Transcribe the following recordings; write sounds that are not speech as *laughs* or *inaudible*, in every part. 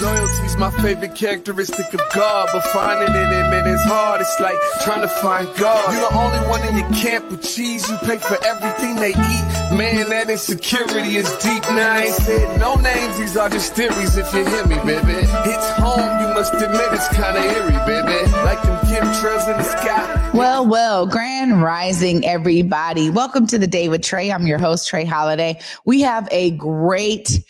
Loyalty's my favorite characteristic of God, but finding it in it is hard. It's like trying to find God. You're the only one in your camp with cheese. You pay for everything they eat. Man, that insecurity is deep. Now I ain't said no names. These are just theories. If you hear me, baby, it's home. You must admit it's kind of eerie, baby. Like them chemtrails in the sky. Well, well, grand rising, everybody. Welcome to the day with Trey. I'm your host, Trey Holiday. We have a great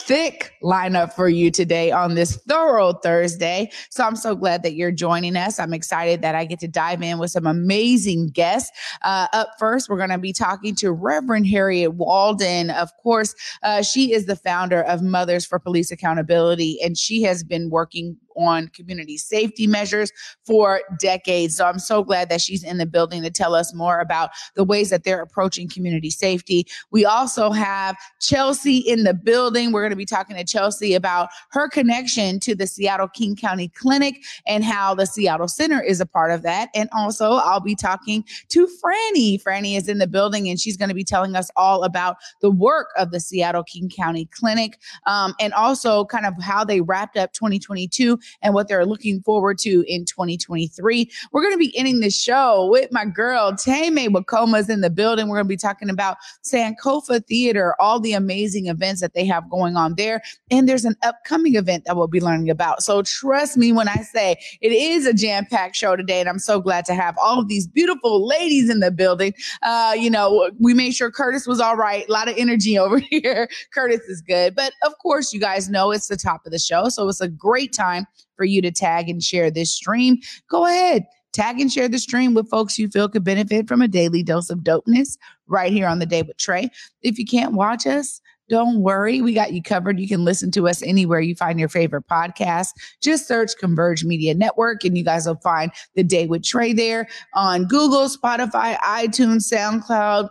thick lineup for you today on this thorough Thursday. So I'm so glad that you're joining us. I'm excited that I get to dive in with some amazing guests. Uh, up first, we're going to be talking to Reverend Harriet Walden. Of course, uh, she is the founder of Mothers for Police Accountability, and she has been working on community safety measures for decades. So I'm so glad that she's in the building to tell us more about the ways that they're approaching community safety. We also have Chelsea in the building. We're going to be talking to Chelsea about her connection to the Seattle King County Clinic and how the Seattle Center is a part of that. And also, I'll be talking to Franny. Franny is in the building and she's going to be telling us all about the work of the Seattle King County Clinic um, and also kind of how they wrapped up 2022 and what they're looking forward to in 2023. We're going to be ending the show with my girl, Tame Wakoma's in the building. We're going to be talking about Sankofa Theater, all the amazing events that they have going on there. And there's an upcoming event that we'll be learning about. So trust me when I say it is a jam packed show today. And I'm so glad to have all of these beautiful ladies in the building. Uh, you know, we made sure Curtis was all right. A lot of energy *laughs* over here. Curtis is good. But of course, you guys know it's the top of the show. So it's a great time for you to tag and share this stream. Go ahead. Tag and share the stream with folks you feel could benefit from a daily dose of dopeness right here on the day with Trey. If you can't watch us, don't worry, we got you covered. You can listen to us anywhere you find your favorite podcast. Just search Converge Media Network and you guys will find the day with Trey there on Google, Spotify, iTunes, SoundCloud,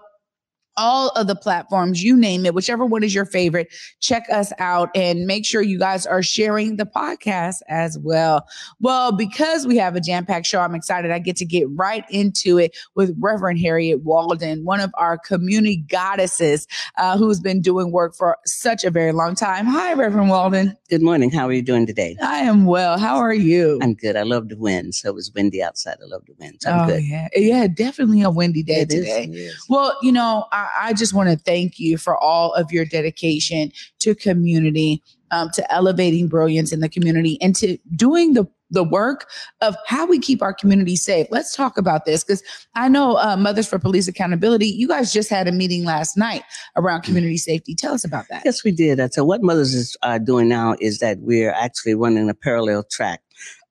all of the platforms, you name it, whichever one is your favorite, check us out and make sure you guys are sharing the podcast as well. Well, because we have a jam packed show, I'm excited. I get to get right into it with Reverend Harriet Walden, one of our community goddesses uh, who's been doing work for such a very long time. Hi, Reverend Walden. Good morning. How are you doing today? I am well. How are you? I'm good. I love the wind. So it was windy outside. I love the wind. So I'm oh, good. yeah. Yeah, definitely a windy day It today. is. Well, you know, I, I just want to thank you for all of your dedication to community, um, to elevating brilliance in the community, and to doing the the work of how we keep our community safe. Let's talk about this because I know uh, Mothers for Police Accountability. You guys just had a meeting last night around community safety. Tell us about that. Yes, we did. So what Mothers is uh, doing now is that we're actually running a parallel track.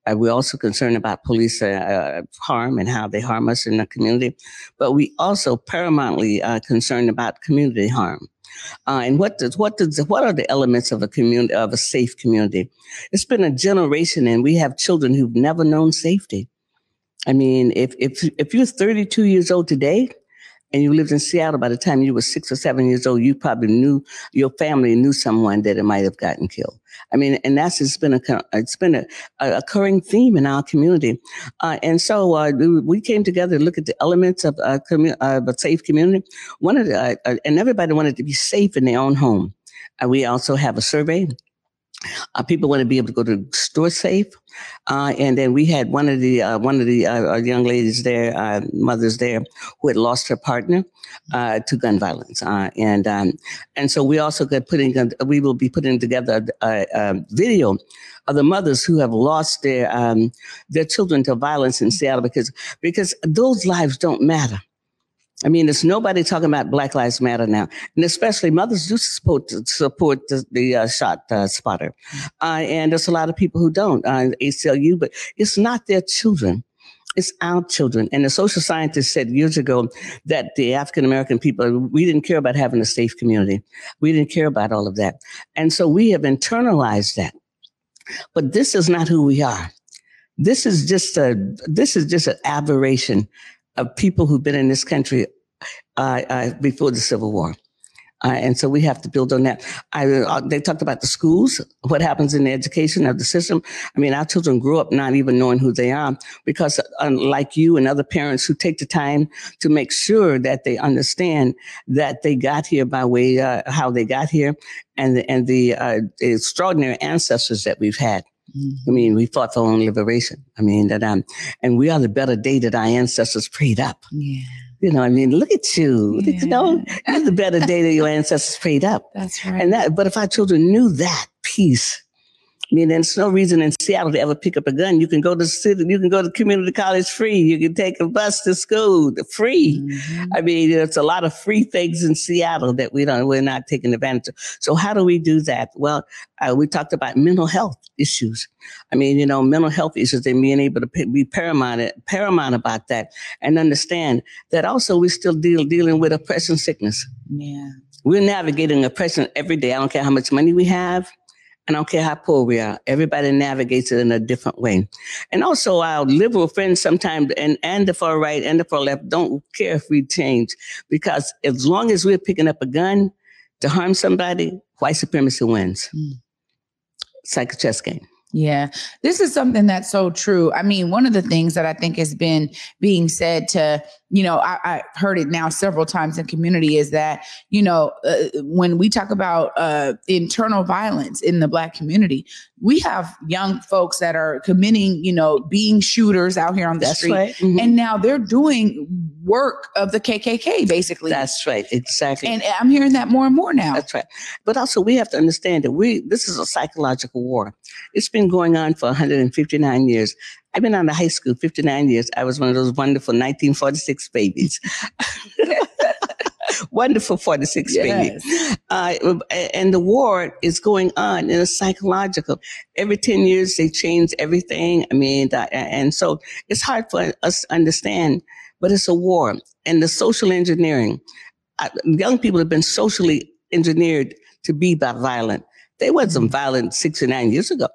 Uh, we're also concerned about police uh, uh, harm and how they harm us in the community, but we also paramountly uh, concerned about community harm. Uh, and what does what does what are the elements of a community of a safe community? It's been a generation, and we have children who've never known safety. I mean, if if if you're 32 years old today, and you lived in Seattle by the time you were six or seven years old, you probably knew your family knew someone that it might have gotten killed. I mean, and that's it's been a it's been a, a occurring theme in our community, uh, and so uh, we- came together to look at the elements of a, commu- of a safe community. One of the uh, uh, and everybody wanted to be safe in their own home. Uh, we also have a survey. Uh, people want to be able to go to store safe, uh, and then we had one of the uh, one of the uh, young ladies there, uh, mothers there, who had lost her partner uh, to gun violence, and um, and so we also got putting we will be putting together a, a, a video of the mothers who have lost their um, their children to violence in Seattle because because those lives don't matter. I mean, there's nobody talking about Black Lives Matter now, and especially mothers do support support the, the uh, shot uh, spotter, uh, and there's a lot of people who don't uh, ACLU, but it's not their children. It's our children. And the social scientist said years ago that the African American people, we didn't care about having a safe community. We didn't care about all of that. And so we have internalized that. But this is not who we are. This is just a, this is just an aberration of people who've been in this country uh, uh, before the Civil War. Uh, and so we have to build on that. I, uh, they talked about the schools, what happens in the education of the system. I mean, our children grew up not even knowing who they are because unlike you and other parents who take the time to make sure that they understand that they got here by way, how they got here and the, and the, the extraordinary ancestors that we've had. I mean, we fought for our own liberation. I mean, that um, and we are the better day that our ancestors prayed up. Yeah. You know, I mean, look at you. Yeah. You know, you're the better day that your ancestors prayed up. That's right. And that, but if our children knew that piece, I mean, there's no reason in Seattle to ever pick up a gun. You can go to city, you can go to community college free. You can take a bus to school free. Mhm. I mean, there's a lot of free things in Seattle that we don't, we're not taking advantage of. So how do we do that? Well, uh, we talked about mental health issues. I mean, you know, mental health issues and being able to be paramount, paramount about that and understand that also we're still deal, dealing with oppression sickness. Yeah. We're navigating oppression every day. I don't care how much money we have. I don't care how poor we are. Everybody navigates it in a different way. And also our liberal friends sometimes and, and the far right and the far left don't care if we change because as long as we're picking up a gun to harm somebody, white supremacy wins. Mm. It's like a chess game. Yeah, this is something that's so true. I mean, one of the things that I think has been being said to, you know, I, I've heard it now several times in community is that, you know, uh, when we talk about uh, internal violence in the Black community, we have young folks that are committing, you know, being shooters out here on the That's street. right. Mhm. And now they're doing work of the KKK, basically. That's right. Exactly. and I'm hearing that more and more now. That's right. But also we have to understand that we this is a psychological war. It's been going on for 159 years. I've been out of high school 59 years. I was one of those wonderful 1946 babies. *laughs* wonderful 46 babies. Yes. Uh, and the war is going on in a psychological. Every 10 years they change everything. I mean, uh, and so it's hard for us to understand, but it's a war. And the social engineering, uh, young people have been socially engineered to be that violent. They wasn't violent 69 years ago.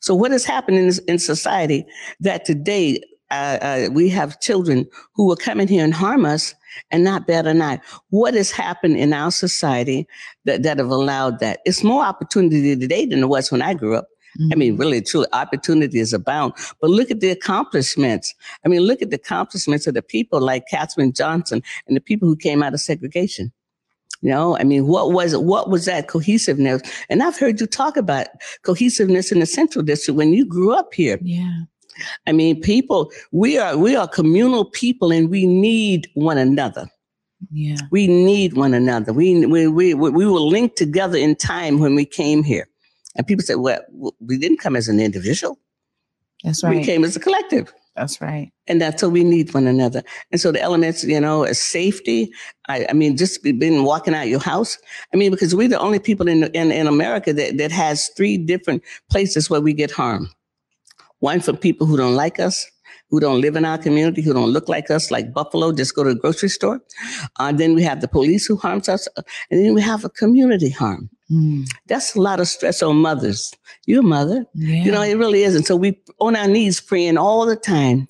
So what has happened in, society that today uh, uh, we have children who will come in here and harm us and not an eye. What has happened in our society that, that have allowed that? It's more opportunity today than it was when I grew up. I mean, mm-hmm. really, truly, opportunity is abound. But look at the accomplishments. I mean, look at the accomplishments of the people like Katherine Johnson and the people who came out of segregation. You know, I mean, what was what was that cohesiveness? And I've heard you talk about cohesiveness in the Central District when you grew up here. yeah. I mean, people, we are we are communal people, and we need one another. Yeah. We need one another. We we we we were linked together in time when we came here. And people say, "Well, we didn't come as an individual. That's right. We came as a collective." That's right. And that's so we need one another. And so the elements, you know, is safety. I, I mean, just be- been walking out your house. I mean, because we're the only people in, in, in America that, that has three different places where we get harm. One for people who don't like us, who don't live in our community, who don't look like us, like Buffalo, just go to the grocery store. Uh, then we have the police who harms us. And then we have a community harm. Mm. That's a lot of stress on mothers. You're a mother. Yeah. You know, it really is. And so we on our knees praying all the time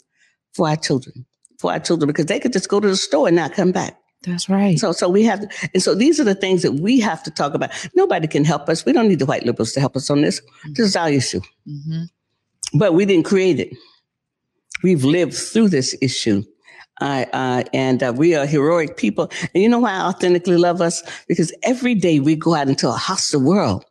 for our children, for our children, because they could just go to the store and not come back. That's right. So, so we have, to, and so these are the things that we have to talk about. Nobody can help us. We don't need the white liberals to help us on this. This is our issue, hmm but we didn't create it. We've lived through this issue. Uh, uh, and uh, we are heroic people. And you know why I authentically love us? Because every day we go out into a hostile world.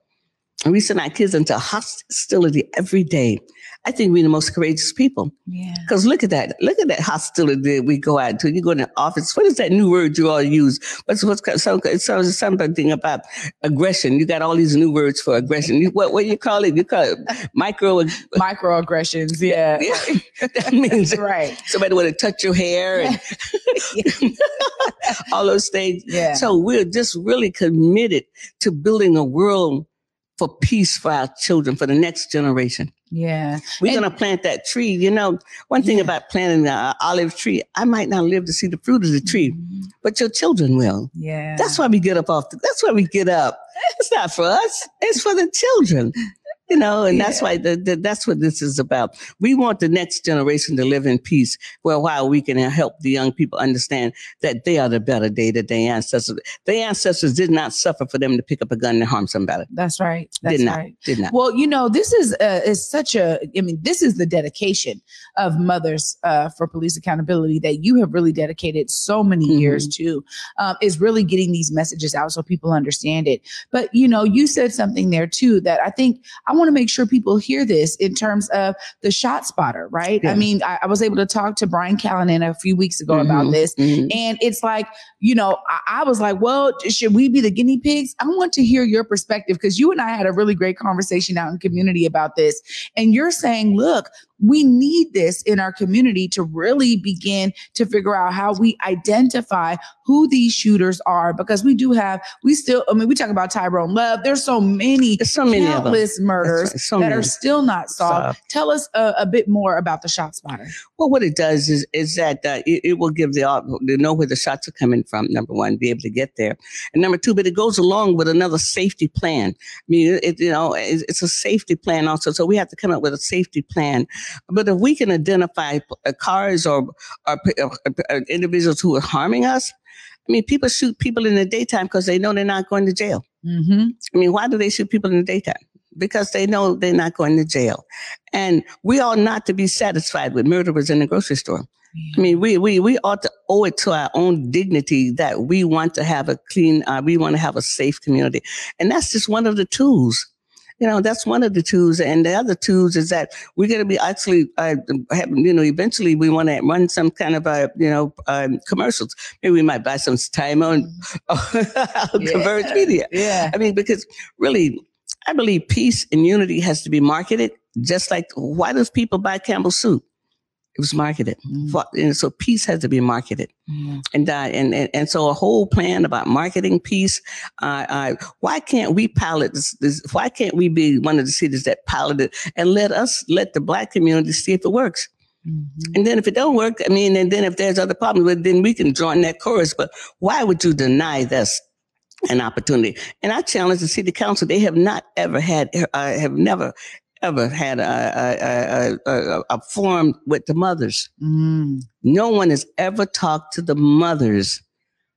And we send our kids into hostility every day. I think we're the most courageous people. Yeah. Because look at that. Look at that hostility that we go out to. You go in the office. What is that new word you all use? What's what's so so something about aggression? You got all these new words for aggression. You, what what you call it? You call it micro. Microaggressions. Yeah. *laughs* Yeah, that means *laughs* right. somebody want to touch your hair and *laughs* all those things. Yeah. So we're just really committed to building a world for peace for our children, for the next generation. Yeah. We're going to plant that tree. You know, one thing Yeah. about planting an uh, olive tree, I might not live to see the fruit of the tree, mm-hmm. but your children will. Yeah. That's why we get up off. The, that's why we get up. It's not for us. It's for the children. You know, and yeah. that's why the, the, that's what this is about. We want the next generation to live in peace, where while we can help the young people understand that they are the better day that their ancestors. Their ancestors did not suffer for them to pick up a gun and harm somebody. That's right. That's did not. Right. Did not. Well, you know, this is uh, is such a. I mean, this is the dedication of Mothers uh, for Police Accountability that you have really dedicated so many mm-hmm. years to. Um, is really getting these messages out so people understand it. But you know, you said something there too that I think I want to make sure people hear this in terms of the shot spotter, right? Yeah. I mean, I, I, was able to talk to Brian Callanan a few weeks ago mm-hmm. about this. Mm-hmm. And it's like, you know, I, I, was like, well, should we be the guinea pigs? I want to hear your perspective because you and I had a really great conversation out in community about this. And you're saying, look, we need this in our community to really begin to figure out how we identify who these shooters are because we do have we still i mean we talk about tyrone love. There's so many there's so many countless murders right, so that many. are still not solved. tell us a, a, bit more about the shot spotter well what it does is is that uh, it, it, will give the to know where the shots are coming from number one be able to get there. And number two but it goes along with another safety plan. I mean it, you know it's, it's a safety plan also. So we have to come up with a safety plan but if we can identify uh, cars or, or, or uh, individuals who are harming us, I mean, people shoot people in the daytime because they know they're not going to jail. Mm-hmm. I mean, why do they shoot people in the daytime? Because they know they're not going to jail. And we ought not to be satisfied with murderers in the grocery store. I mean, we, we, we ought to owe it to our own dignity that we want to have a clean, uh, we want to have a safe community. And that's just one of the tools you know, that's one of the tools. And the other tools is that we're going to be actually, uh, have, you know, eventually we want to run some kind of, a, you know, um, commercials. Maybe we might buy some time on *laughs* yeah. Converge Media. Yeah. I mean, because really, I believe peace and unity has to be marketed. Just like why does people buy Campbell soup? It was marketed. Mm. And so peace has to be marketed. Mm. And, and, and, and so a whole plan about marketing peace. Uh, uh, why can't we pilot this, this, Why can't we be one of the cities that pilot it and let us, let the black community see if it works? Mm-hmm. And then if it don't work, I mean, and then if there's other problems, then we can join that chorus. But why would you deny this? an opportunity. And I challenge the city council. They have not ever had, uh, have never ever had a, a, a, a forum with the mothers. Mm. No one has ever talked to the mothers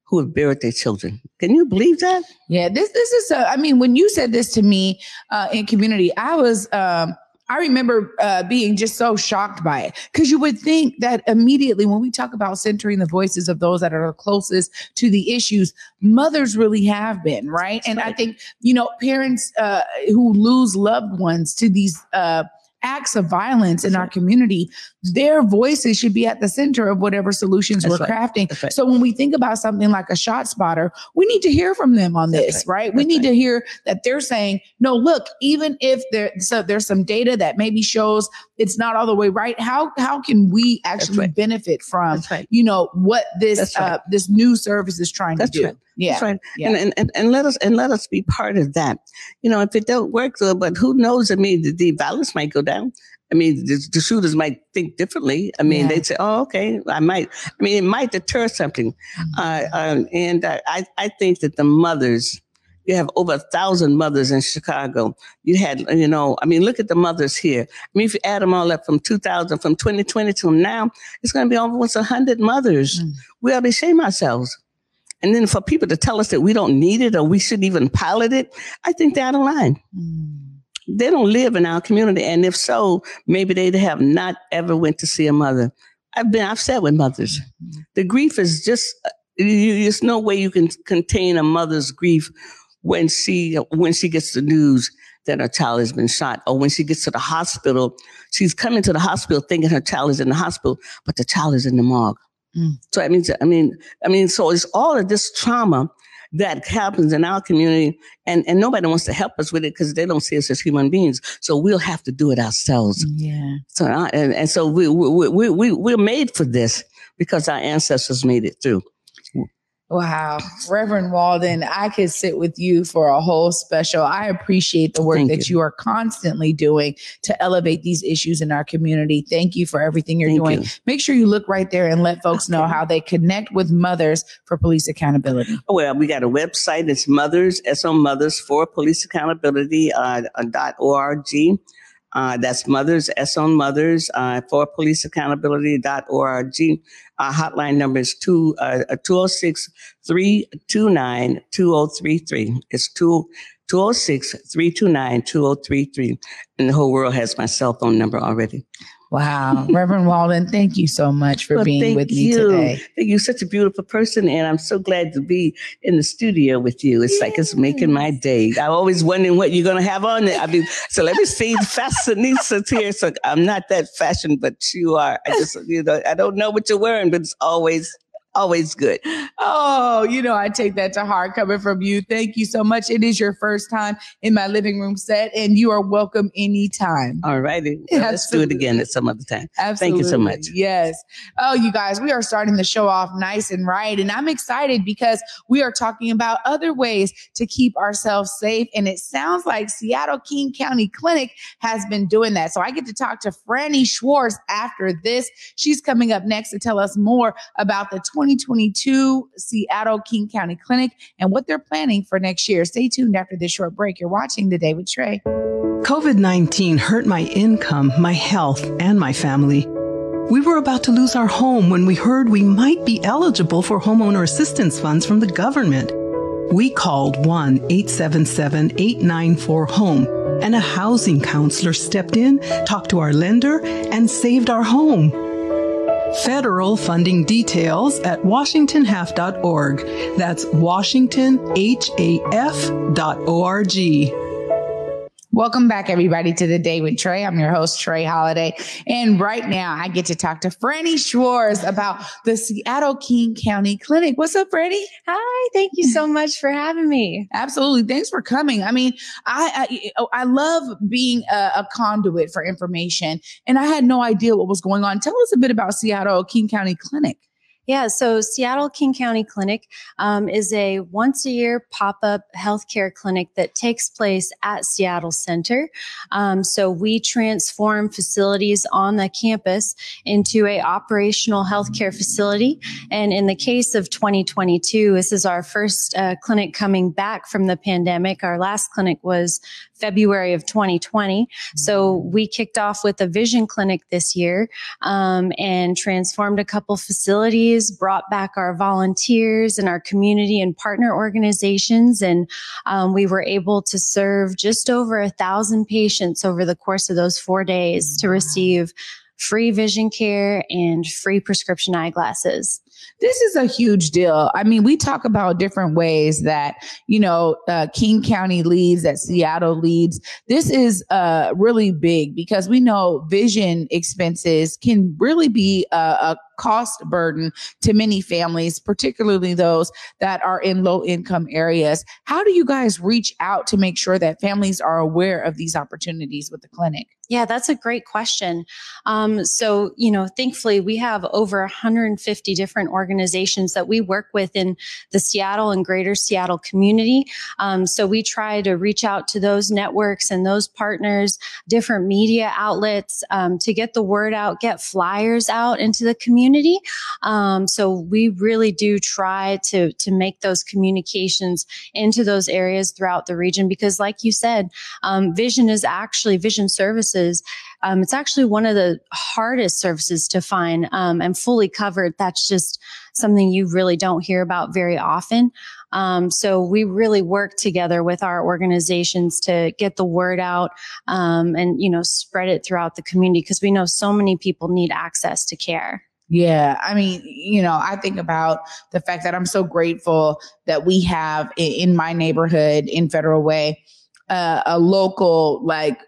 who have buried their children. Can you believe that? Yeah, this this is. A, I mean, when you said this to me uh, in community, I was. Um, I remember uh, being just so shocked by it because you would think that immediately when we talk about centering the voices of those that are closest to the issues, mothers really have been right. That's and right. I think you know parents uh, who lose loved ones to these uh, acts of violence in our community, their voices should be at the center of whatever solutions That's we're right. crafting. Right. So when we think about something like a shot spotter, we need to hear from them on this, right? right? We need to hear that they're saying, no, look, even if there, so there's some data that maybe shows it's not all the way right, how how can we actually benefit from, you know, what this uh, this new service is trying That's to do? Yeah. That's right. Yeah. And, and, and let us and let us be part of that. You know, if it don't work, though, but who knows? I mean, the, the violence might go down. I mean, the, the, shooters might think differently. I mean, yeah. they'd say, "Oh, okay, I might." I mean, it might deter something. Mm-hmm. Uh, um, and uh, I, I think that the mothers, you have over a thousand mothers in Chicago. You had, you know, I mean, look at the mothers here. I mean, if you add them all up from 2000, from 2020 to now, it's going to be almost hundred mothers. Mm. We ought to shame ourselves. And then for people to tell us that we don't need it or we shouldn't even pilot it, I think they're out of line. Mm. They don't live in our community. And if so, maybe they have not ever went to see a mother. I've been, I've sat with mothers. Mm-hmm. The grief is just, you, there's no way you can contain a mother's grief when she, when she gets the news that her child has been shot or when she gets to the hospital, she's coming to the hospital thinking her child is in the hospital, but the child is in the morgue. Mm. So I mean, I mean, I mean, so it's all of this trauma that happens in our community, and and nobody wants to help us with it because they don't see us as human beings. So we'll have to do it ourselves. Yeah. So I, and, and so we we we we we're made for this because our ancestors made it through. Wow. Reverend Walden, I could sit with you for a whole special. I appreciate the work Thank that you. you. are constantly doing to elevate these issues in our community. Thank you for everything you're Thank doing. you. Make sure you look right there and let folks know how they connect with mothers for police accountability. Well, we got a website. It's Mothers, SO Mothers for Police Accountability uh, uh, dot org. Uh, that's Mothers, S on Mothers uh, for Police Accountability dot org. Our hotline number is two, uh, 206 329 2033. It's 2 206 329 2033. And the whole world has my cell phone number already. Wow. Reverend Walden, thank you so much for Well, being with me you. today. Thank you. You're such a beautiful person, and I'm so glad to be in the studio with you. It's like it's making my day. I'm always wondering what you're going to have on it. I mean, so let me see. Fashionistas here. So I'm not that fashion, but you are. I just, you know, I don't know what you're wearing, but it's always, always good. Oh, you know, I take that to heart coming from you. Thank you so much. It is your first time in my living room set, and you are welcome anytime. All righty. *laughs* Well, let's do it again at some other time. Absolutely. Thank you so much. Yes. Oh, you guys, we are starting the show off nice and right. And I'm excited because we are talking about other ways to keep ourselves safe. And it sounds like Seattle King County Clinic has been doing that. So I get to talk to Franny Schwartz after this. She's coming up next to tell us more about the 2022 Seattle King County Clinic and what they're planning for next year. Stay tuned after this short break. You're watching The Day with Trey. COVID 19 hurt my income, my health, and my family. We were about to lose our home when we heard we might be eligible for homeowner assistance funds from the government. We called 1 877 894 HOME, and a housing counselor stepped in, talked to our lender, and saved our home. Federal funding details at washingtonhaf.org. That's washingtonhaf.org. Welcome back, everybody, to the day with Trey. I'm your host, Trey Holiday. And right now, I get to talk to Franny Schwartz about the Seattle King County Clinic. What's up, Franny? Hi, thank you so much for having me. Absolutely. Thanks for coming. I mean, I I, oh, I love being a, a conduit for information, and I had no idea what was going on. Tell us a bit about Seattle King County Clinic. Yeah, so Seattle King County Clinic um, is a once a year pop up healthcare clinic that takes place at Seattle Center. Um, so we transform facilities on the campus into a operational healthcare facility. And in the case of 2022, this is our first uh, clinic coming back from the pandemic. Our last clinic was February of 2020. So we kicked off with a vision clinic this year um, and transformed a couple facilities, brought back our volunteers and our community and partner organizations. And um, we were able to serve just over a thousand patients over the course of those four days to receive free vision care and free prescription eyeglasses. This is a huge deal. I mean, we talk about different ways that, you know, uh, King County leads, that Seattle leads. This is uh, really big because we know vision expenses can really be a, a cost burden to many families, particularly those that are in low income areas. How do you guys reach out to make sure that families are aware of these opportunities with the clinic? Yeah, that's a great question. Um, so, you know, thankfully, we have over 150 different organizations that we work with in the Seattle and greater Seattle community. Um, so, we try to reach out to those networks and those partners, different media outlets um, to get the word out, get flyers out into the community. Um, so, we really do try to, to make those communications into those areas throughout the region because, like you said, um, vision is actually vision services. Um, it's actually one of the hardest services to find um, and fully covered. That's just something you really don't hear about very often. Um, so we really work together with our organizations to get the word out um, and you know spread it throughout the community because we know so many people need access to care. Yeah, I mean, you know, I think about the fact that I'm so grateful that we have in my neighborhood in Federal Way uh, a local like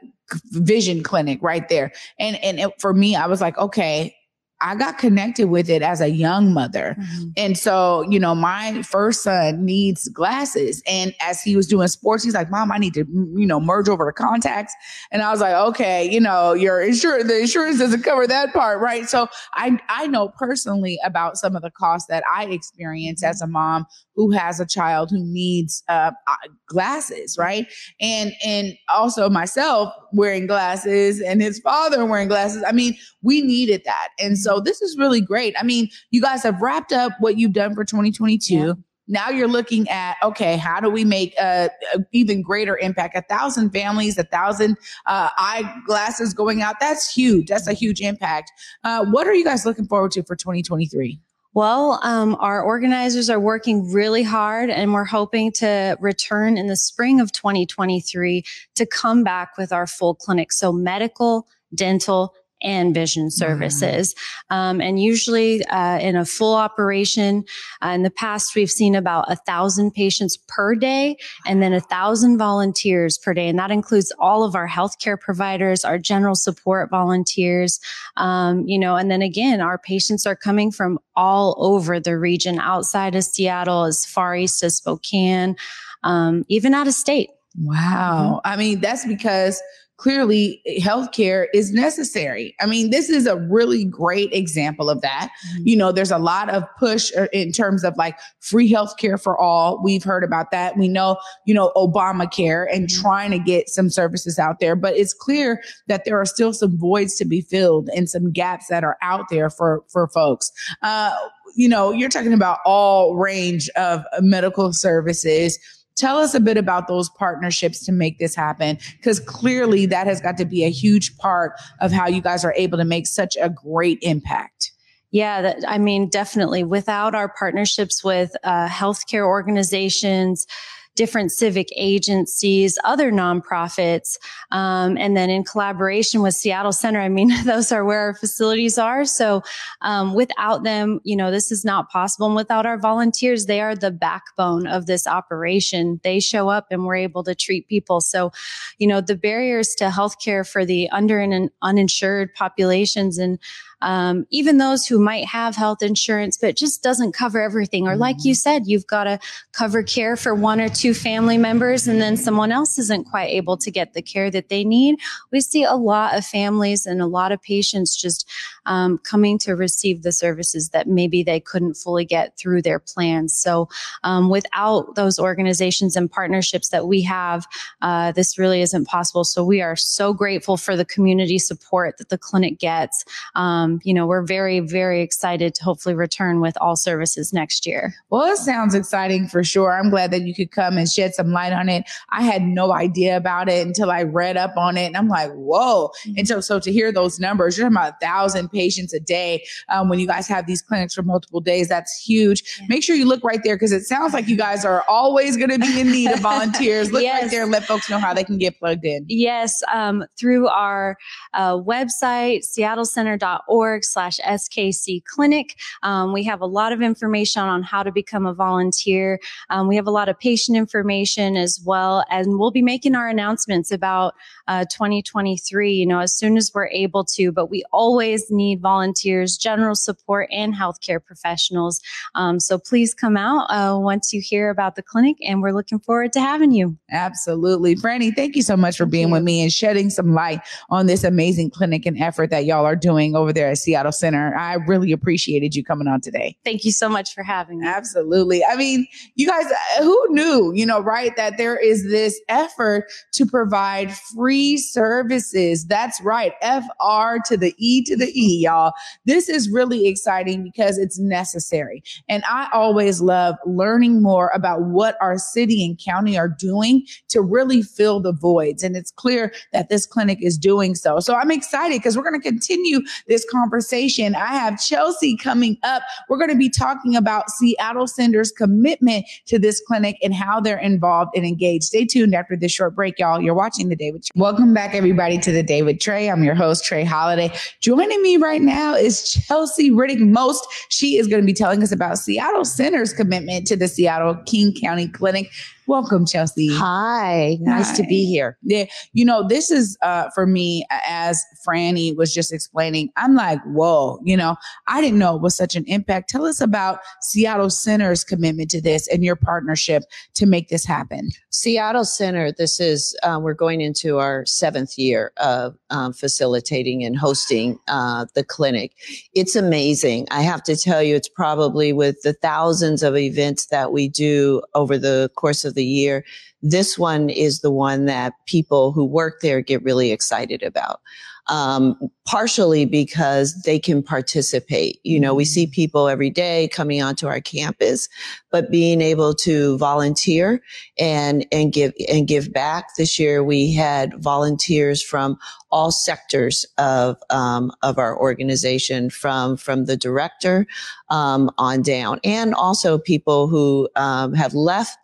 vision clinic right there. And and it, for me, I was like, okay, I got connected with it as a young mother. Mm-hmm. And so, you know, my first son needs glasses. And as he was doing sports, he's like, Mom, I need to, you know, merge over to contacts. And I was like, okay, you know, your insurance, the insurance doesn't cover that part, right? So I I know personally about some of the costs that I experience as a mom who has a child who needs uh, uh glasses, right? And and also myself wearing glasses and his father wearing glasses. I mean, we needed that. And so this is really great. I mean, you guys have wrapped up what you've done for 2022. Yeah. Now you're looking at okay, how do we make a, a even greater impact? A thousand families, a thousand uh, eyeglasses going out. That's huge. That's a huge impact. Uh, what are you guys looking forward to for 2023? Well, um, our organizers are working really hard and we're hoping to return in the spring of 2023 to come back with our full clinic. So medical, dental, and vision services. Mm. Um, and usually uh, in a full operation, uh, in the past, we've seen about a thousand patients per day and then a thousand volunteers per day. And that includes all of our healthcare providers, our general support volunteers, um, you know, and then again, our patients are coming from all over the region outside of Seattle, as far east as Spokane, um, even out of state. Wow. Mm-hmm. I mean, that's because clearly healthcare is necessary. I mean, this is a really great example of that. Mm-hmm. You know, there's a lot of push uh, in terms of like free healthcare for all. We've heard about that. We know, you know, Obamacare and mm-hmm. trying to get some services out there, but it's clear that there are still some voids to be filled and some gaps that are out there for for folks. Uh, you know, you're talking about all range of medical services Tell us a bit about those partnerships to make this happen, because clearly that has got to be a huge part of how you guys are able to make such a great impact. Yeah, that, I mean, definitely. Without our partnerships with uh, healthcare organizations, different civic agencies, other nonprofits, um, and then in collaboration with Seattle Center. I mean, *laughs* those are where our facilities are. So um, without them, you know, this is not possible. And without our volunteers, they are the backbone of this operation. They show up and we're able to treat people. So, you know, the barriers to healthcare for the under and uninsured populations and um, even those who might have health insurance, but just doesn't cover everything. Or like you said, you've got to cover care for one or two family members and then someone else isn't quite able to get the care that they need. We see a lot of families and a lot of patients just um, coming to receive the services that maybe they couldn't fully get through their plans. So um, without those organizations and partnerships that we have, uh, this really isn't possible. So we are so grateful for the community support that the clinic gets. Um, you know, we're very, very excited to hopefully return with all services next year. Well, it sounds exciting for sure. I'm glad that you could come and shed some light on it. I had no idea about it until I read up on it and I'm like, whoa. Mm-hmm. And so, so to hear those numbers, you're talking about a thousand patients a day um, when you guys have these clinics for multiple days. That's huge. Make sure you look right there because it sounds like you guys are always going to be in need of *laughs* volunteers. Look yes. right there and let folks know how they can get plugged in. Yes, um, through our uh, website, seattlecenter.org slash SKC clinic. Um, we have a lot of information on how to become a volunteer. Um, we have a lot of patient information as well, and we'll be making our announcements about uh, 2023, you know, as soon as we're able to, but we always need need volunteers, general support, and healthcare professionals. Um, so please come out uh, once you hear about the clinic, and we're looking forward to having you. Absolutely. Franny, thank you so much for being with me and shedding some light on this amazing clinic and effort that y'all are doing over there at Seattle Center. I really appreciated you coming on today. Thank you so much for having me. Absolutely. I mean, you guys, uh, who knew, you know, right, that there is this effort to provide free services. That's right. FR to the E to the E y'all. This is really exciting because it's necessary. And I always love learning more about what our city and county are doing to really fill the voids. And it's clear that this clinic is doing so. So I'm excited because we're going to continue this conversation. I have Chelsea coming up. We're going to be talking about Seattle Center's commitment to this clinic and how they're involved and engaged. Stay tuned after this short break, y'all. You're watching the Day with. Trey. Welcome back, everybody, to the Day with Trey. I'm your host, Trey Holiday. Joining me right now is Chelsea Riddick Most. She is going to be telling us about Seattle Center's commitment to the Seattle King County Clinic. Welcome, Chelsea. Hi, nice Hi. to be here. Yeah, you know, this is uh, for me, as Franny was just explaining. I'm like whoa, you know, I didn't know it was such an impact. Tell us about Seattle Center's commitment to this and your partnership to make this happen. Seattle Center, this is, uh, we're going into our seventh year of um, facilitating and hosting uh, the clinic. It's amazing. I have to tell you, it's probably with the thousands of events that we do over the course of the year this one is the one that people who work there get really excited about. Um, partially because they can participate. You know, we see people every day coming onto our campus, but being able to volunteer and, and give, and give back. This year we had volunteers from all sectors of, um, of our organization from, from the director, um, on down and also people who, um, have left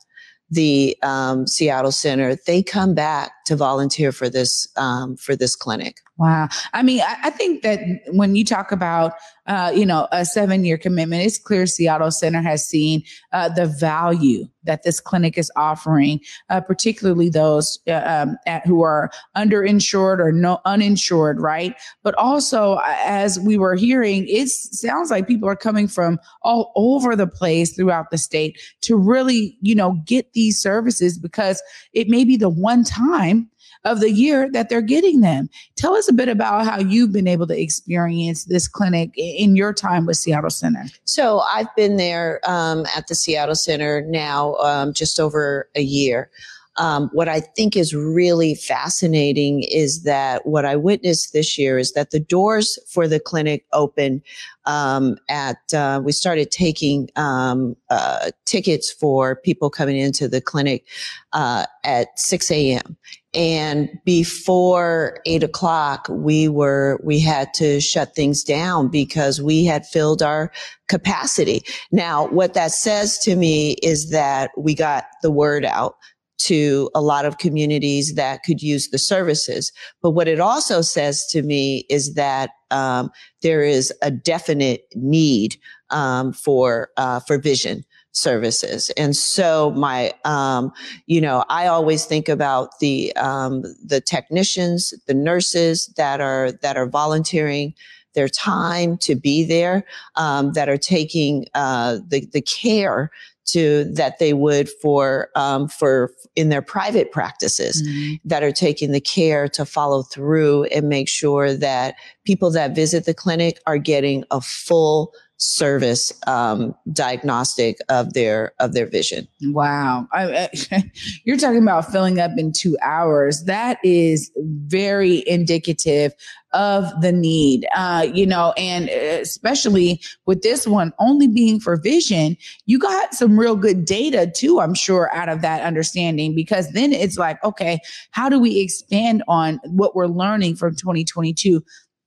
the um, Seattle Center, they come back to volunteer for this um, for this clinic. Wow. I mean, I, I, think that when you talk about, uh, you know, a seven year commitment, it's clear Seattle Center has seen uh, the value that this clinic is offering, uh, particularly those uh, um, at, who are underinsured or no uninsured, right? But also, uh, as we were hearing, it sounds like people are coming from all over the place throughout the state to really, you know, get these services because it may be the one time of the year that they're getting them. Tell us a bit about how you've been able to experience this clinic in your time with Seattle Center. So I've been there um, at the Seattle Center now um, just over a year. Um, what I think is really fascinating is that what I witnessed this year is that the doors for the clinic open um, at uh, we started taking um, uh, tickets for people coming into the clinic uh, at 6 a.m. And before eight o'clock, we were, we had to shut things down because we had filled our capacity. Now, what that says to me is that we got the word out to a lot of communities that could use the services. But what it also says to me is that um, there is a definite need um, for uh, for vision services. And so my, um, you know, I always think about the, um, the technicians, the nurses that are, that are volunteering their time to be there, um, that are taking, uh, the, the care to that they would for um, for in their private practices mm-hmm. that are taking the care to follow through and make sure that people that visit the clinic are getting a full service um, diagnostic of their of their vision. Wow, I, I, *laughs* you're talking about filling up in two hours. That is very indicative of the need, uh, you know, and especially with this one only being for vision, you got some real good data too, I'm sure, out of that understanding, because then it's like, okay, how do we expand on what we're learning from 2022?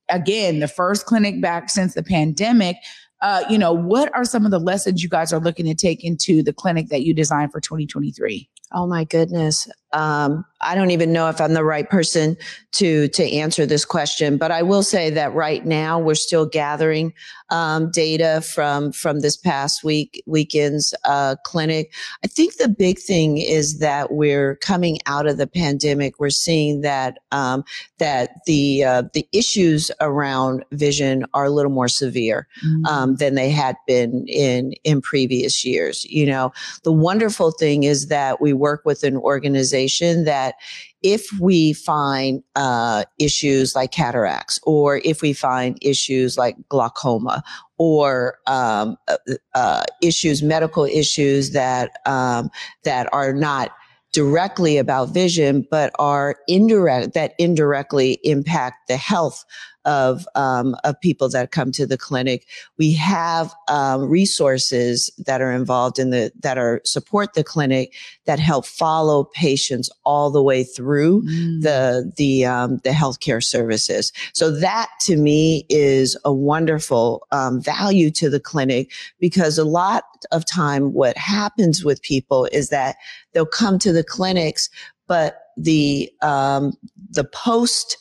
Again, the first clinic back since the pandemic uh, you know, what are some of the lessons you guys are looking to take into the clinic that you designed for 2023? Oh my goodness. Um, I don't even know if I'm the right person to to answer this question, but I will say that right now we're still gathering um, data from from this past week weekend's uh, clinic. I think the big thing is that we're coming out of the pandemic. We're seeing that um, that the uh, the issues around vision are a little more severe mm-hmm. Um, than they had been in in previous years. You know, the wonderful thing is that we work with an organization that if we find uh, issues like cataracts, or if we find issues like glaucoma, or um, uh, uh, issues, medical issues that um, that are not directly about vision, but are indirect that indirectly impact the health of um, of people that come to the clinic. We have um, resources that are involved in the that are support the clinic that help follow patients all the way through mm. the the um, the healthcare services. So that to me is a wonderful um, value to the clinic because a lot of time what happens with people is that they'll come to the clinics, but the um, the post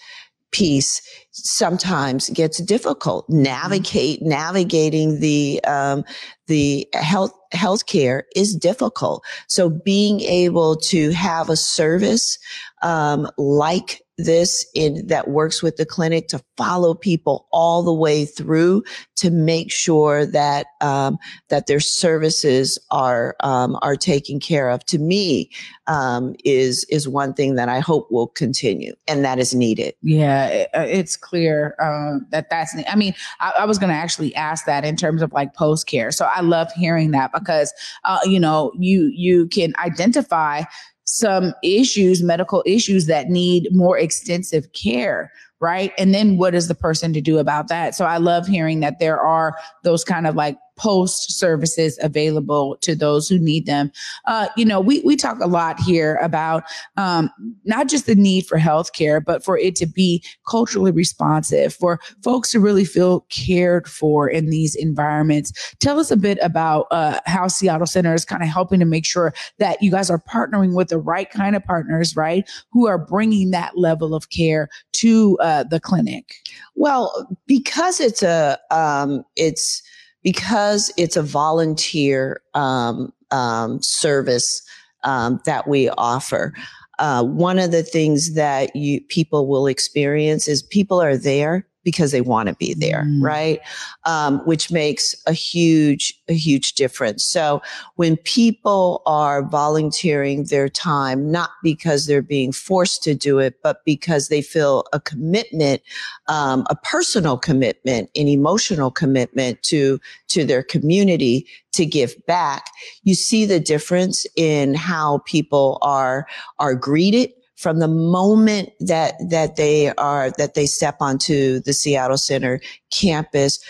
piece sometimes gets difficult. Mm-hmm. Navigate navigating the um, the health healthcare is difficult. So being able to have a service um, like this in that works with the clinic to follow people all the way through to make sure that um, that their services are um, are taken care of. To me, um, is is one thing that I hope will continue, and that is needed. Yeah, it, uh, it's clear um, that that's. I mean, I, I was going to actually ask that in terms of like post care. So I love hearing that because uh, you know you you can identify some issues, medical issues that need more extensive care right? And then what is the person to do about that? So I love hearing that there are those kind of like post services available to those who need them. Uh, you know, we, we talk a lot here about um, not just the need for healthcare, but for it to be culturally responsive, for folks to really feel cared for in these environments. Tell us a bit about uh, how Seattle Center is kind of helping to make sure that you guys are partnering with the right kind of partners, right? Who are bringing that level of care to uh, the clinic. Well, because it's a, um, it's, because it's a volunteer um, um, service um, that we offer. Uh, one of the things that you people will experience is people are there because they want to be there, mm. right? Um, which makes a huge, a huge difference. So when people are volunteering their time, not because they're being forced to do it, but because they feel a commitment, um, a personal commitment, an emotional commitment to, to their community to give back, you see the difference in how people are, are greeted from the moment that that they are that they step onto the Seattle Center campus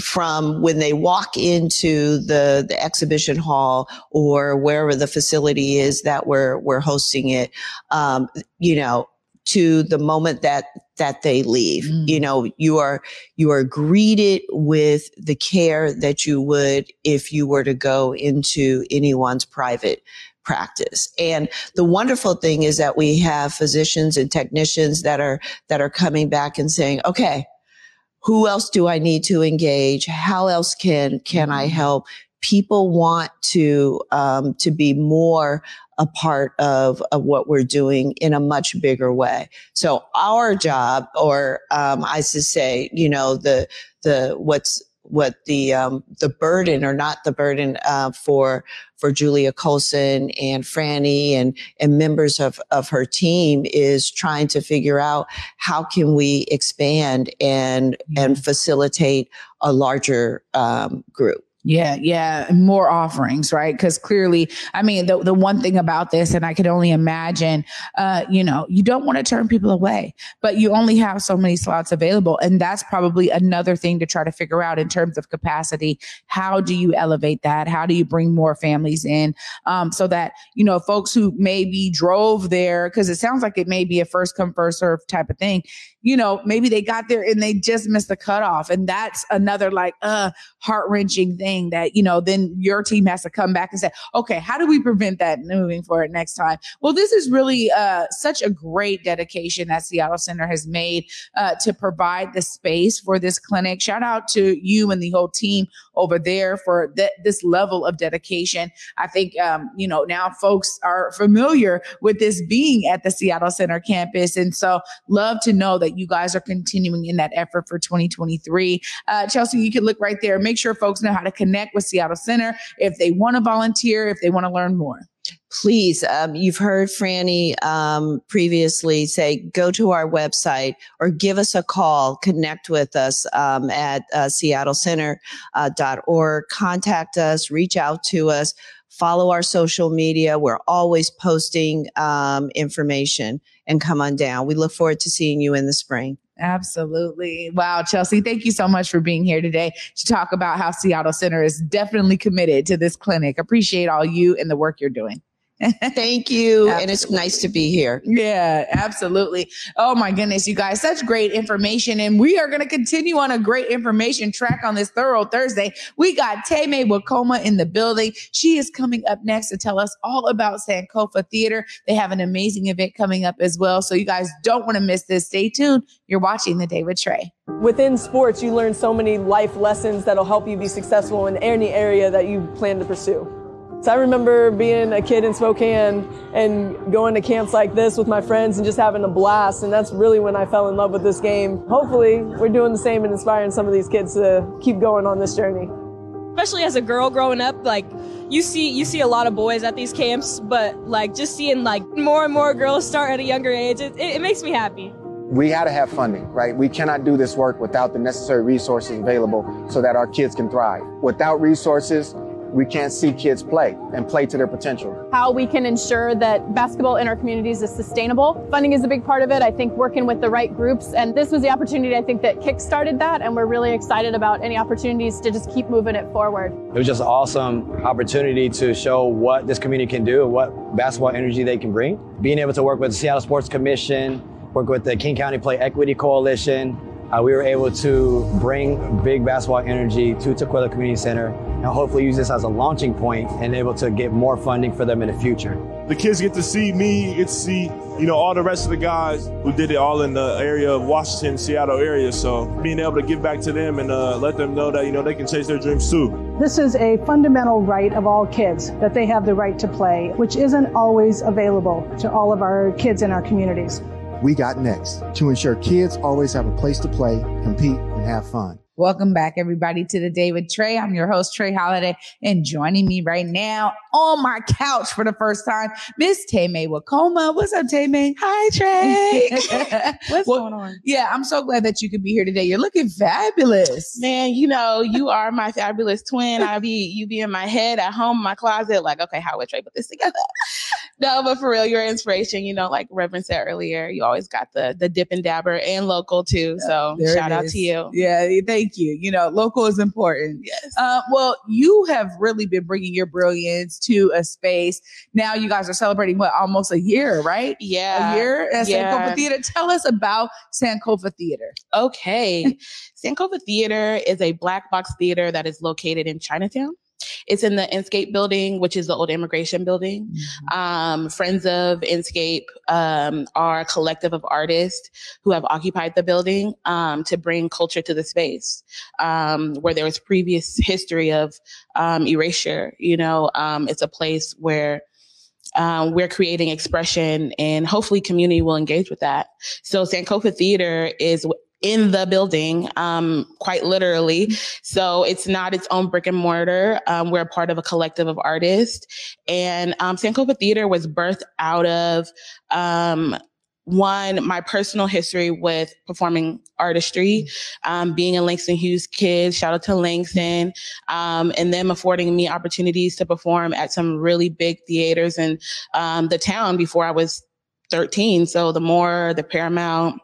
from when they walk into the, the exhibition hall or wherever the facility is that we're we're hosting it um, you know to the moment that that they leave mm. you know you are you are greeted with the care that you would if you were to go into anyone's private practice. And the wonderful thing is that we have physicians and technicians that are, that are coming back and saying, okay, who else do I need to engage? How else can, can I help? People want to, um, to be more a part of, of what we're doing in a much bigger way. So our job, or, um, I should say, you know, the, the, what's, what the um, the burden or not the burden uh, for for Julia Colson and Franny and and members of of her team is trying to figure out how can we expand and and facilitate a larger um, group. Yeah, yeah, more offerings, right? Because clearly, I mean, the the one thing about this, and I can only imagine, uh, you know, you don't want to turn people away, but you only have so many slots available, and that's probably another thing to try to figure out in terms of capacity. How do you elevate that? How do you bring more families in, um, so that you know, folks who maybe drove there because it sounds like it may be a first come first serve type of thing you know, maybe they got there and they just missed the cutoff. And that's another like uh heart wrenching thing that, you know, then your team has to come back and say, okay, how do we prevent that moving forward next time? Well, this is really uh such a great dedication that Seattle Center has made uh to provide the space for this clinic. Shout out to you and the whole team over there for th- this level of dedication. I think um, you know, now folks are familiar with this being at the Seattle Center campus. And so love to know that you guys are continuing in that effort for 2023. Uh, Chelsea, you can look right there. Make sure folks know how to connect with Seattle Center if they want to volunteer, if they want to learn more please, um, you've heard Franny um, previously say, go to our website or give us a call, connect with us um, at uh, seattlecenter.org, uh, contact us, reach out to us, follow our social media. We're always posting um, information and come on down. We look forward to seeing you in the spring. Absolutely. Wow, Chelsea, thank you so much for being here today to talk about how Seattle Center is definitely committed to this clinic. Appreciate all you and the work you're doing. Thank you. and it's nice to be here. Yeah, absolutely. Oh my goodness, you guys, such great information. And we are going to continue on a great information track on this thorough Thursday. We got Tame Wokoma in the building. She is coming up next to tell us all about Sankofa Theater. They have an amazing event coming up as well. So you guys don't want to miss this. Stay tuned. You're watching The Day with Trey. Within sports, you learn so many life lessons that'll help you be successful in any area that you plan to pursue. So I remember being a kid in Spokane and going to camps like this with my friends and just having a blast. And that's really when I fell in love with this game. Hopefully, we're doing the same and inspiring some of these kids to keep going on this journey. Especially as a girl growing up, like you see you see a lot of boys at these camps, but like just seeing like more and more girls start at a younger age, it, it, it makes me happy we got to have funding, right? We cannot do this work without the necessary resources available so that our kids can thrive. Without resources, we can't see kids play and play to their potential. How we can ensure that basketball in our communities is sustainable. Funding is a big part of it. I think working with the right groups. And this was the opportunity, I think, that kick-started that. And we're really excited about any opportunities to just keep moving it forward. It was just an awesome opportunity to show what this community can do and what basketball energy they can bring. Being able to work with the Seattle Sports Commission, work with the King County Play Equity Coalition, uh, we were able to bring big basketball energy to Tukwila Community Center and hopefully use this as a launching point and able to get more funding for them in the future. The kids get to see me, get to see, you know, all the rest of the guys who did it all in the area of Washington, Seattle area. So being able to give back to them and uh, let them know that, you know, they can chase their dreams too. This is a fundamental right of all kids that they have the right to play, which isn't always available to all of our kids in our communities we got next to ensure kids always have a place to play, compete, and have fun. Welcome back, everybody, to the Day with Trey. I'm your host, Trey Holiday, and joining me right now on my couch for the first time, Miss Taymay Wokoma. What's up, Taymay? Hi, Trey. *laughs* What's well, going on? Yeah, I'm so glad that you could be here today. You're looking fabulous, man. You know, you are my fabulous twin. I be you be in my head at home, in my closet, like, okay, how would Trey put this together? No, but for real, your inspiration. You know, like Reverend said earlier, you always got the the dip and dabber and local too. So there shout out to you. Yeah, thank Thank you. You know, local is important. Yes. Uh, well, you have really been bringing your brilliance to a space. Now you guys are celebrating what almost a year, right? Yeah, a year at yeah. Sankofa Theater. Tell us about Sankofa Theater. Okay, *laughs* Sankofa Theater is a black box theater that is located in Chinatown. It's in the Inscape building, which is the old immigration building. Mm-hmm. Um, Friends of Inscape um, are a collective of artists who have occupied the building um, to bring culture to the space um, where there was previous history of um, erasure. You know, um, it's a place where um, we're creating expression and hopefully community will engage with that. So Sankofa Theater is in the building, um, quite literally. So it's not its own brick and mortar. Um, we're a part of a collective of artists. And um, Sankofa Theater was birthed out of um, one, my personal history with performing artistry, um, being a Langston Hughes kid, shout out to Langston, um, and them affording me opportunities to perform at some really big theaters in um, the town before I was 13. So the more, the Paramount,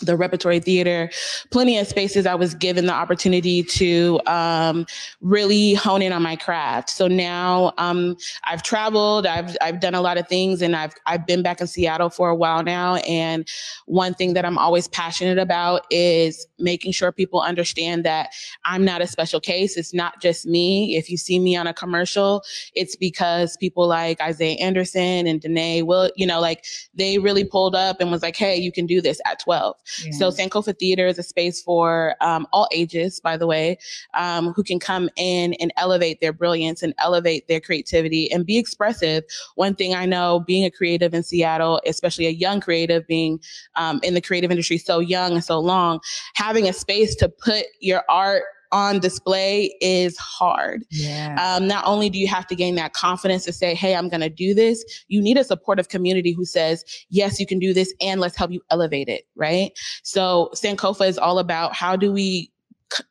the repertory theater, plenty of spaces I was given the opportunity to um, really hone in on my craft. So now um, I've traveled, I've I've done a lot of things, and I've I've been back in Seattle for a while now. And one thing that I'm always passionate about is making sure people understand that I'm not a special case. It's not just me. If you see me on a commercial, it's because people like Isaiah Anderson and Danae will, you know, like they really pulled up and was like, "Hey, you can do this at 12." So Sankofa Theater is a space for um, all ages, by the way, um, who can come in and elevate their brilliance and elevate their creativity and be expressive. One thing I know, being a creative in Seattle, especially a young creative, being um, in the creative industry so young and so long, having a space to put your art on display is hard. Yeah. Um, not only do you have to gain that confidence to say, hey, I'm going to do this, you need a supportive community who says, yes, you can do this and let's help you elevate it, right? So Sankofa is all about how do we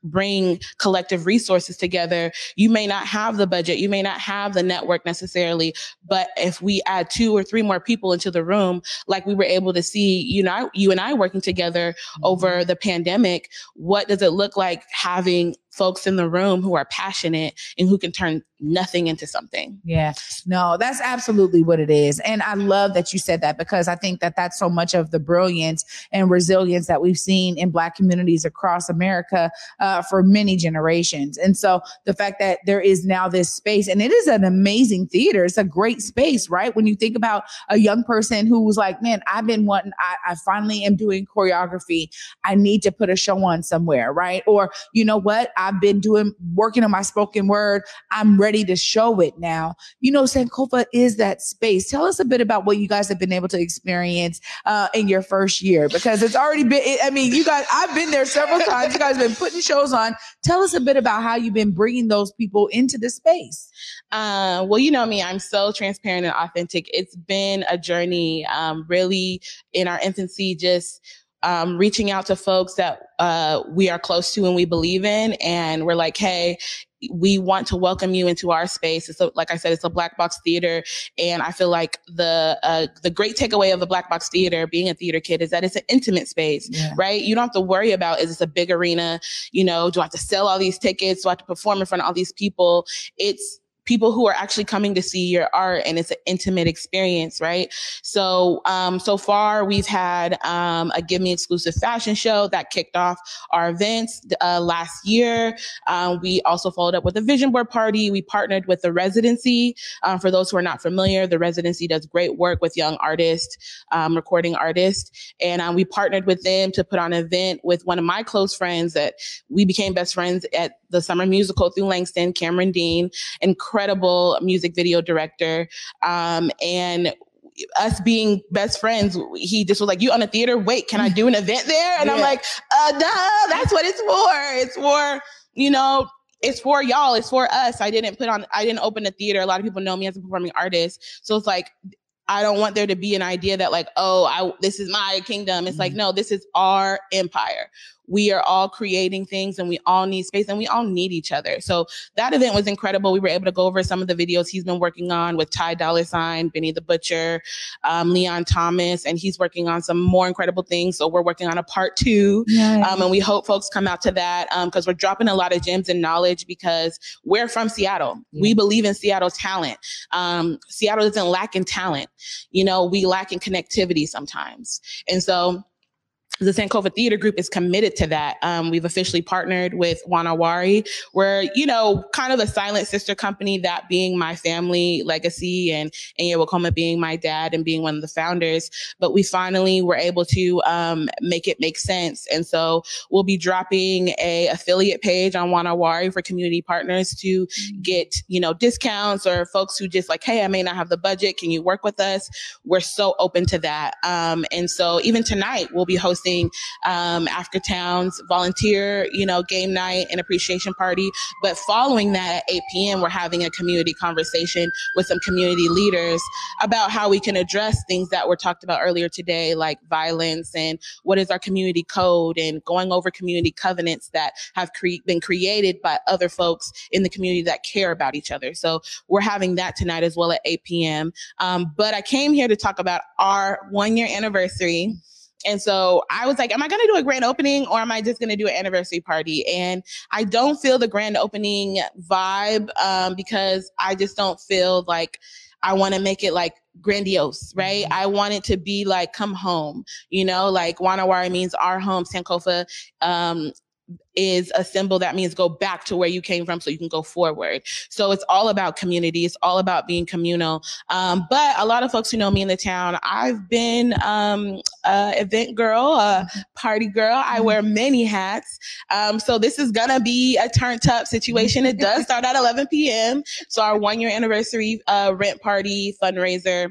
bring collective resources together. You may not have the budget, you may not have the network necessarily, but if we add two or three more people into the room, like we were able to see, you know, you and I working together mm-hmm. over the pandemic, what does it look like having folks in the room who are passionate and who can turn nothing into something. Yeah. No, that's absolutely what it is. And I love that you said that because I think that that's so much of the brilliance and resilience that we've seen in Black communities across America uh, for many generations. And so the fact that there is now this space, and it is an amazing theater, it's a great space, right? When you think about a young person who was like, man, I've been wanting, I, I finally am doing choreography. I need to put a show on somewhere, right? Or, you know what? I've been doing working on my spoken word. I'm ready to show it now. You know, Sankofa is that space. Tell us a bit about what you guys have been able to experience uh, in your first year because it's already been. I mean, you guys, I've been there several times. You guys have been putting shows on. Tell us a bit about how you've been bringing those people into the space. Uh, well, you know me, I'm so transparent and authentic. It's been a journey, um, really in our infancy, just um, reaching out to folks that uh, we are close to and we believe in. And we're like, hey, we want to welcome you into our space. It's a, like I said, it's a black box theater, and I feel like the uh, the great takeaway of the black box theater, being a theater kid, is that it's an intimate space, yeah. right? You don't have to worry about is this a big arena? You know, do I have to sell all these tickets? Do I have to perform in front of all these people? It's people who are actually coming to see your art and it's an intimate experience, right? So, um, so far we've had, um, a Give Me exclusive fashion show that kicked off our events, uh, last year. Um, we also followed up with a vision board party. We partnered with the residency. Um, for those who are not familiar, the residency does great work with young artists, um, recording artists. And, um, we partnered with them to put on an event with one of my close friends that we became best friends at the summer musical through Langston, Cameron Dean, incredible music video director. Um, and us being best friends, he just was like, "You on a theater? Wait, can I do an event there?" And yeah. I'm like, "Uh, no, that's what it's for. It's for you know." It's for y'all. It's for us. I didn't put on. I didn't open a theater. A lot of people know me as a performing artist, so it's like I don't want there to be an idea that like, oh, I this is my kingdom. It's mm-hmm. like, no, this is our empire we are all creating things and we all need space and we all need each other. So that event was incredible. We were able to go over some of the videos he's been working on with Ty Dolla Sign, Benny the Butcher, um, Leon Thomas, and he's working on some more incredible things. So we're working on a part two. Um, and we hope folks come out to that because um, we're dropping a lot of gems and knowledge because we're from Seattle. Yeah. We believe in Seattle talent. Um, Seattle doesn't lack in talent. You know, we lack in connectivity sometimes. And so the Sankofa Theater Group is committed to that. Um, we've officially partnered with Wa Na Wari. We're, you know, kind of a silent sister company, that being my family legacy and Inye Wokoma being my dad and being one of the founders. But we finally were able to um, make it make sense. And so we'll be dropping a affiliate page on Wa Na Wari for community partners to get, you know, discounts or folks who just like, hey, I may not have the budget. Can you work with us? We're so open to that. Um, and so even tonight, we'll be hosting hosting um, Africatown's volunteer, you know, game night and appreciation party. But following that at 8 p.m., we're having a community conversation with some community leaders about how we can address things that were talked about earlier today, like violence and what is our community code and going over community covenants that have cre- been created by other folks in the community that care about each other. So we're having that tonight as well at 8 p.m. Um, but I came here to talk about our one year anniversary and so I was like, am I going to do a grand opening or am I just going to do an anniversary party? And I don't feel the grand opening vibe um, because I just don't feel like I want to make it like grandiose, right? Mm-hmm. I want it to be like come home, you know, like Wa Na Wari means our home, Sankofa um, is a symbol that means go back to where you came from so you can go forward. So it's all about community. It's all about being communal. Um, but a lot of folks who know me in the town, I've been um, a event girl, a party girl. I wear mm-hmm. many hats. Um, so this is gonna be a turned up situation. It does *laughs* start at 11 p.m. So our one year anniversary uh, rent party fundraiser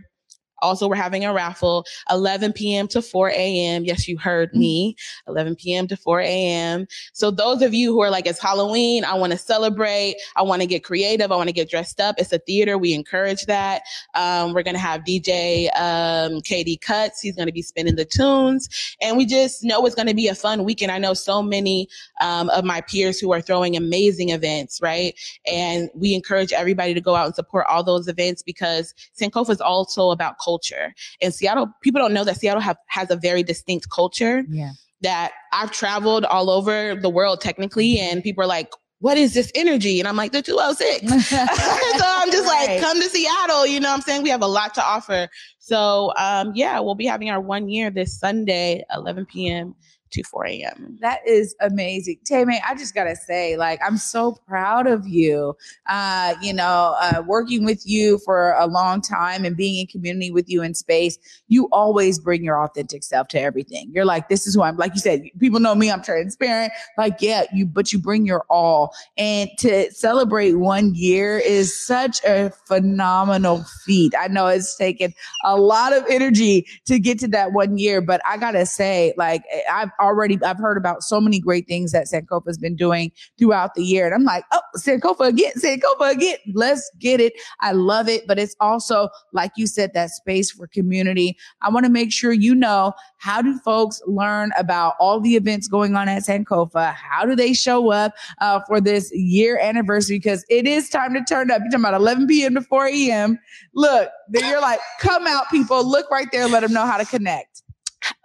also, we're having a raffle 11 p.m. to 4 a.m. Yes, you heard mm. me. 11 p.m. to 4 a.m. So those of you who are like, it's Halloween, I want to celebrate, I want to get creative, I want to get dressed up. It's a theater. We encourage that. Um, we're going to have DJ um, KD Cuts. He's going to be spinning the tunes. And we just know it's going to be a fun weekend. I know so many um, of my peers who are throwing amazing events, right? And we encourage everybody to go out and support all those events because Sankofa is also about culture culture. And Seattle, people don't know that Seattle have, has a very distinct culture. Yeah. That I've traveled all over the world technically, and people are like, what is this energy? And I'm like, the 206. *laughs* so I'm just right. like, come to Seattle. You know what I'm saying? We have a lot to offer. So um, yeah, we'll be having our one year this Sunday, 11 p.m to 4 a.m. That is amazing. Tame, I just got to say, like, I'm so proud of you. Uh, you know, uh, working with you for a long time and being in community with you in space, you always bring your authentic self to everything. You're like, this is who I'm, like you said, people know me, I'm transparent. Like, yeah, you, but you bring your all. And to celebrate one year is such a phenomenal feat. I know it's taken a lot of energy to get to that one year, but I got to say, like, I've already, I've heard about so many great things that Sankofa's been doing throughout the year. And I'm like, oh, Sankofa again, Sankofa again. Let's get it. I love it. But it's also, like you said, that space for community. I want to make sure you know how do folks learn about all the events going on at Sankofa? How do they show up uh, for this year anniversary? Because it is time to turn up. You're talking about 11 p.m. to 4 a.m. Look, then you're like, come out, people. Look right there. Let them know how to connect.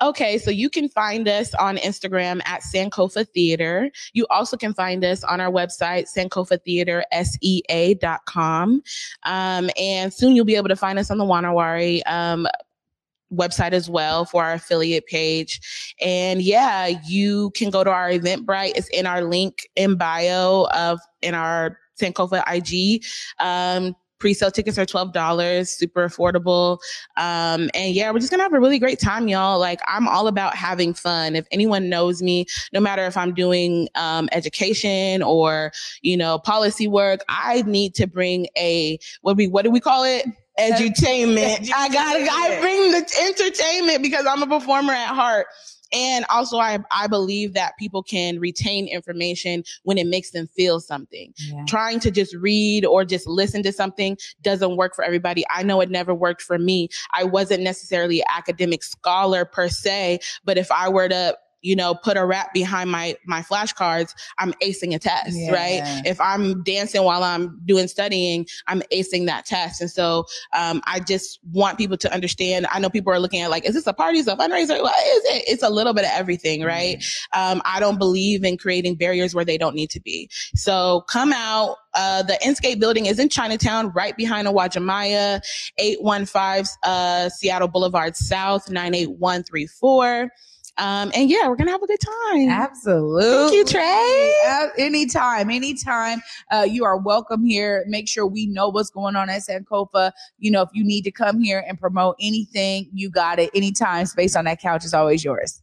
Okay, so you can find us on Instagram at Sankofa Theater. You also can find us on our website, sankofatheatersea.com. Um, and soon you'll be able to find us on the Wa Na Wari um, website as well for our affiliate page. And yeah, you can go to our Eventbrite. It's in our link in bio of in our Sankofa IG. Um, Pre-sale tickets are $12, super affordable. Um, and yeah, we're just gonna have a really great time, y'all. Like I'm all about having fun. If anyone knows me, no matter if I'm doing um, education or, you know, policy work, I need to bring a, what we, what do we call it? Edutainment. I gotta, I bring the entertainment because I'm a performer at heart. And also, I, I believe that people can retain information when it makes them feel something. Yeah. Trying to just read or just listen to something doesn't work for everybody. I know it never worked for me. I wasn't necessarily an academic scholar per se, but if I were to you know, put a rap behind my my flashcards, I'm acing a test, yeah. right? If I'm dancing while I'm doing studying, I'm acing that test. And so um, I just want people to understand. I know people are looking at like, is this a party? Is a fundraiser? What is it? It's a little bit of everything, right? Mm-hmm. Um, I don't believe in creating barriers where they don't need to be. So come out. Uh, the Inscape building is in Chinatown, right behind Uwajimaya, 815 uh, Seattle Boulevard South, 98134. Um, and yeah, we're gonna have a good time. Absolutely. Thank you, Trey. Uh, anytime, anytime. Uh, you are welcome here. Make sure we know what's going on at Sankofa. You know, if you need to come here and promote anything, you got it. Anytime. Space on that couch is always yours.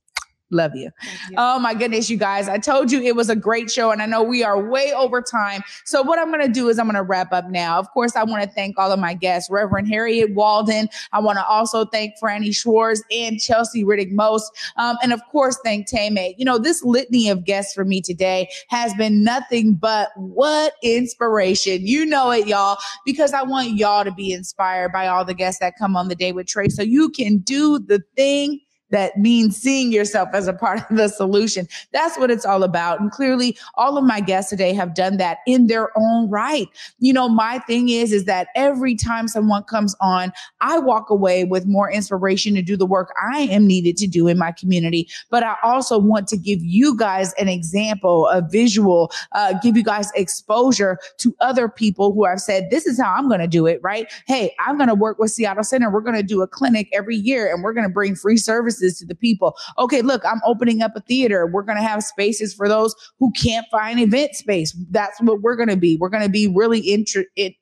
Love you. you. Oh my goodness, you guys. I told you it was a great show and I know we are way over time. So what I'm going to do is I'm going to wrap up now. Of course, I want to thank all of my guests, Reverend Harriet Walden. I want to also thank Franny Schwartz and Chelsea Riddick Most. Um, and of course, thank Tame. You know, this litany of guests for me today has been nothing but what inspiration. You know it, y'all, because I want y'all to be inspired by all the guests that come on the day with Trey so you can do the thing that means seeing yourself as a part of the solution. That's what it's all about. And clearly all of my guests today have done that in their own right. You know, my thing is, is that every time someone comes on, I walk away with more inspiration to do the work I am needed to do in my community. But I also want to give you guys an example, a visual, uh, give you guys exposure to other people who have said, this is how I'm going to do it, right? Hey, I'm going to work with Seattle Center. We're going to do a clinic every year and we're going to bring free services services to the people. Okay, look, I'm opening up a theater. We're going to have spaces for those who can't find event space. That's what we're going to be. We're going to be really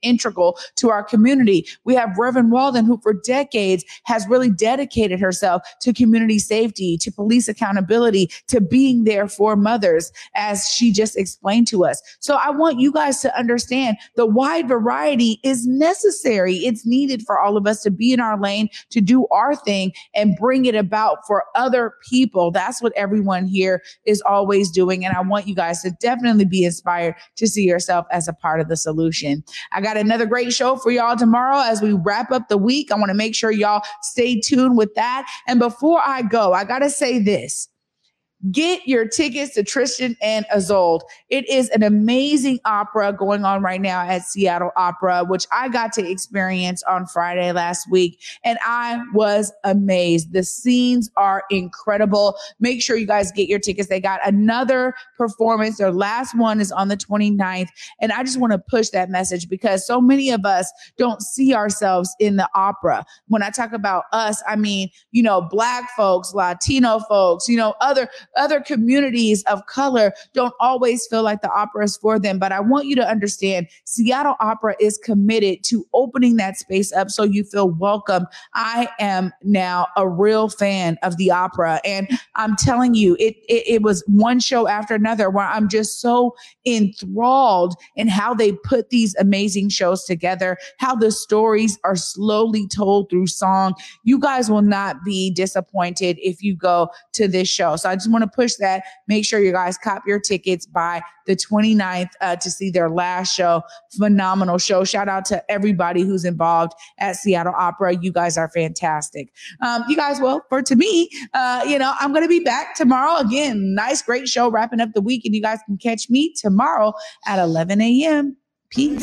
integral to our community. We have Reverend Walden, who for decades has really dedicated herself to community safety, to police accountability, to being there for mothers, as she just explained to us. So I want you guys to understand the wide variety is necessary. It's needed for all of us to be in our lane, to do our thing and bring it about out for other people. That's what everyone here is always doing. And I want you guys to definitely be inspired to see yourself as a part of the solution. I got another great show for y'all tomorrow as we wrap up the week. I want to make sure y'all stay tuned with that. And before I go, I got to say this. Get your tickets to Tristan and Isolde. It is an amazing opera going on right now at Seattle Opera, which I got to experience on Friday last week. And I was amazed. The scenes are incredible. Make sure you guys get your tickets. They got another performance. Their last one is on the 29th. And I just want to push that message because so many of us don't see ourselves in the opera. When I talk about us, I mean, you know, black folks, Latino folks, you know, other other communities of color don't always feel like the opera is for them. But I want you to understand Seattle Opera is committed to opening that space up so you feel welcome. I am now a real fan of the opera. And I'm telling you, it, it, it was one show after another where I'm just so enthralled in how they put these amazing shows together, how the stories are slowly told through song. You guys will not be disappointed if you go to this show. So I just want to push that. Make sure you guys cop your tickets by the 29th uh, to see their last show. Phenomenal show. Shout out to everybody who's involved at Seattle Opera. You guys are fantastic. Um, you guys, well, for to me, uh, you know, I'm going to be back tomorrow again. Nice, great show wrapping up the week. And you guys can catch me tomorrow at 11 a.m. Peace.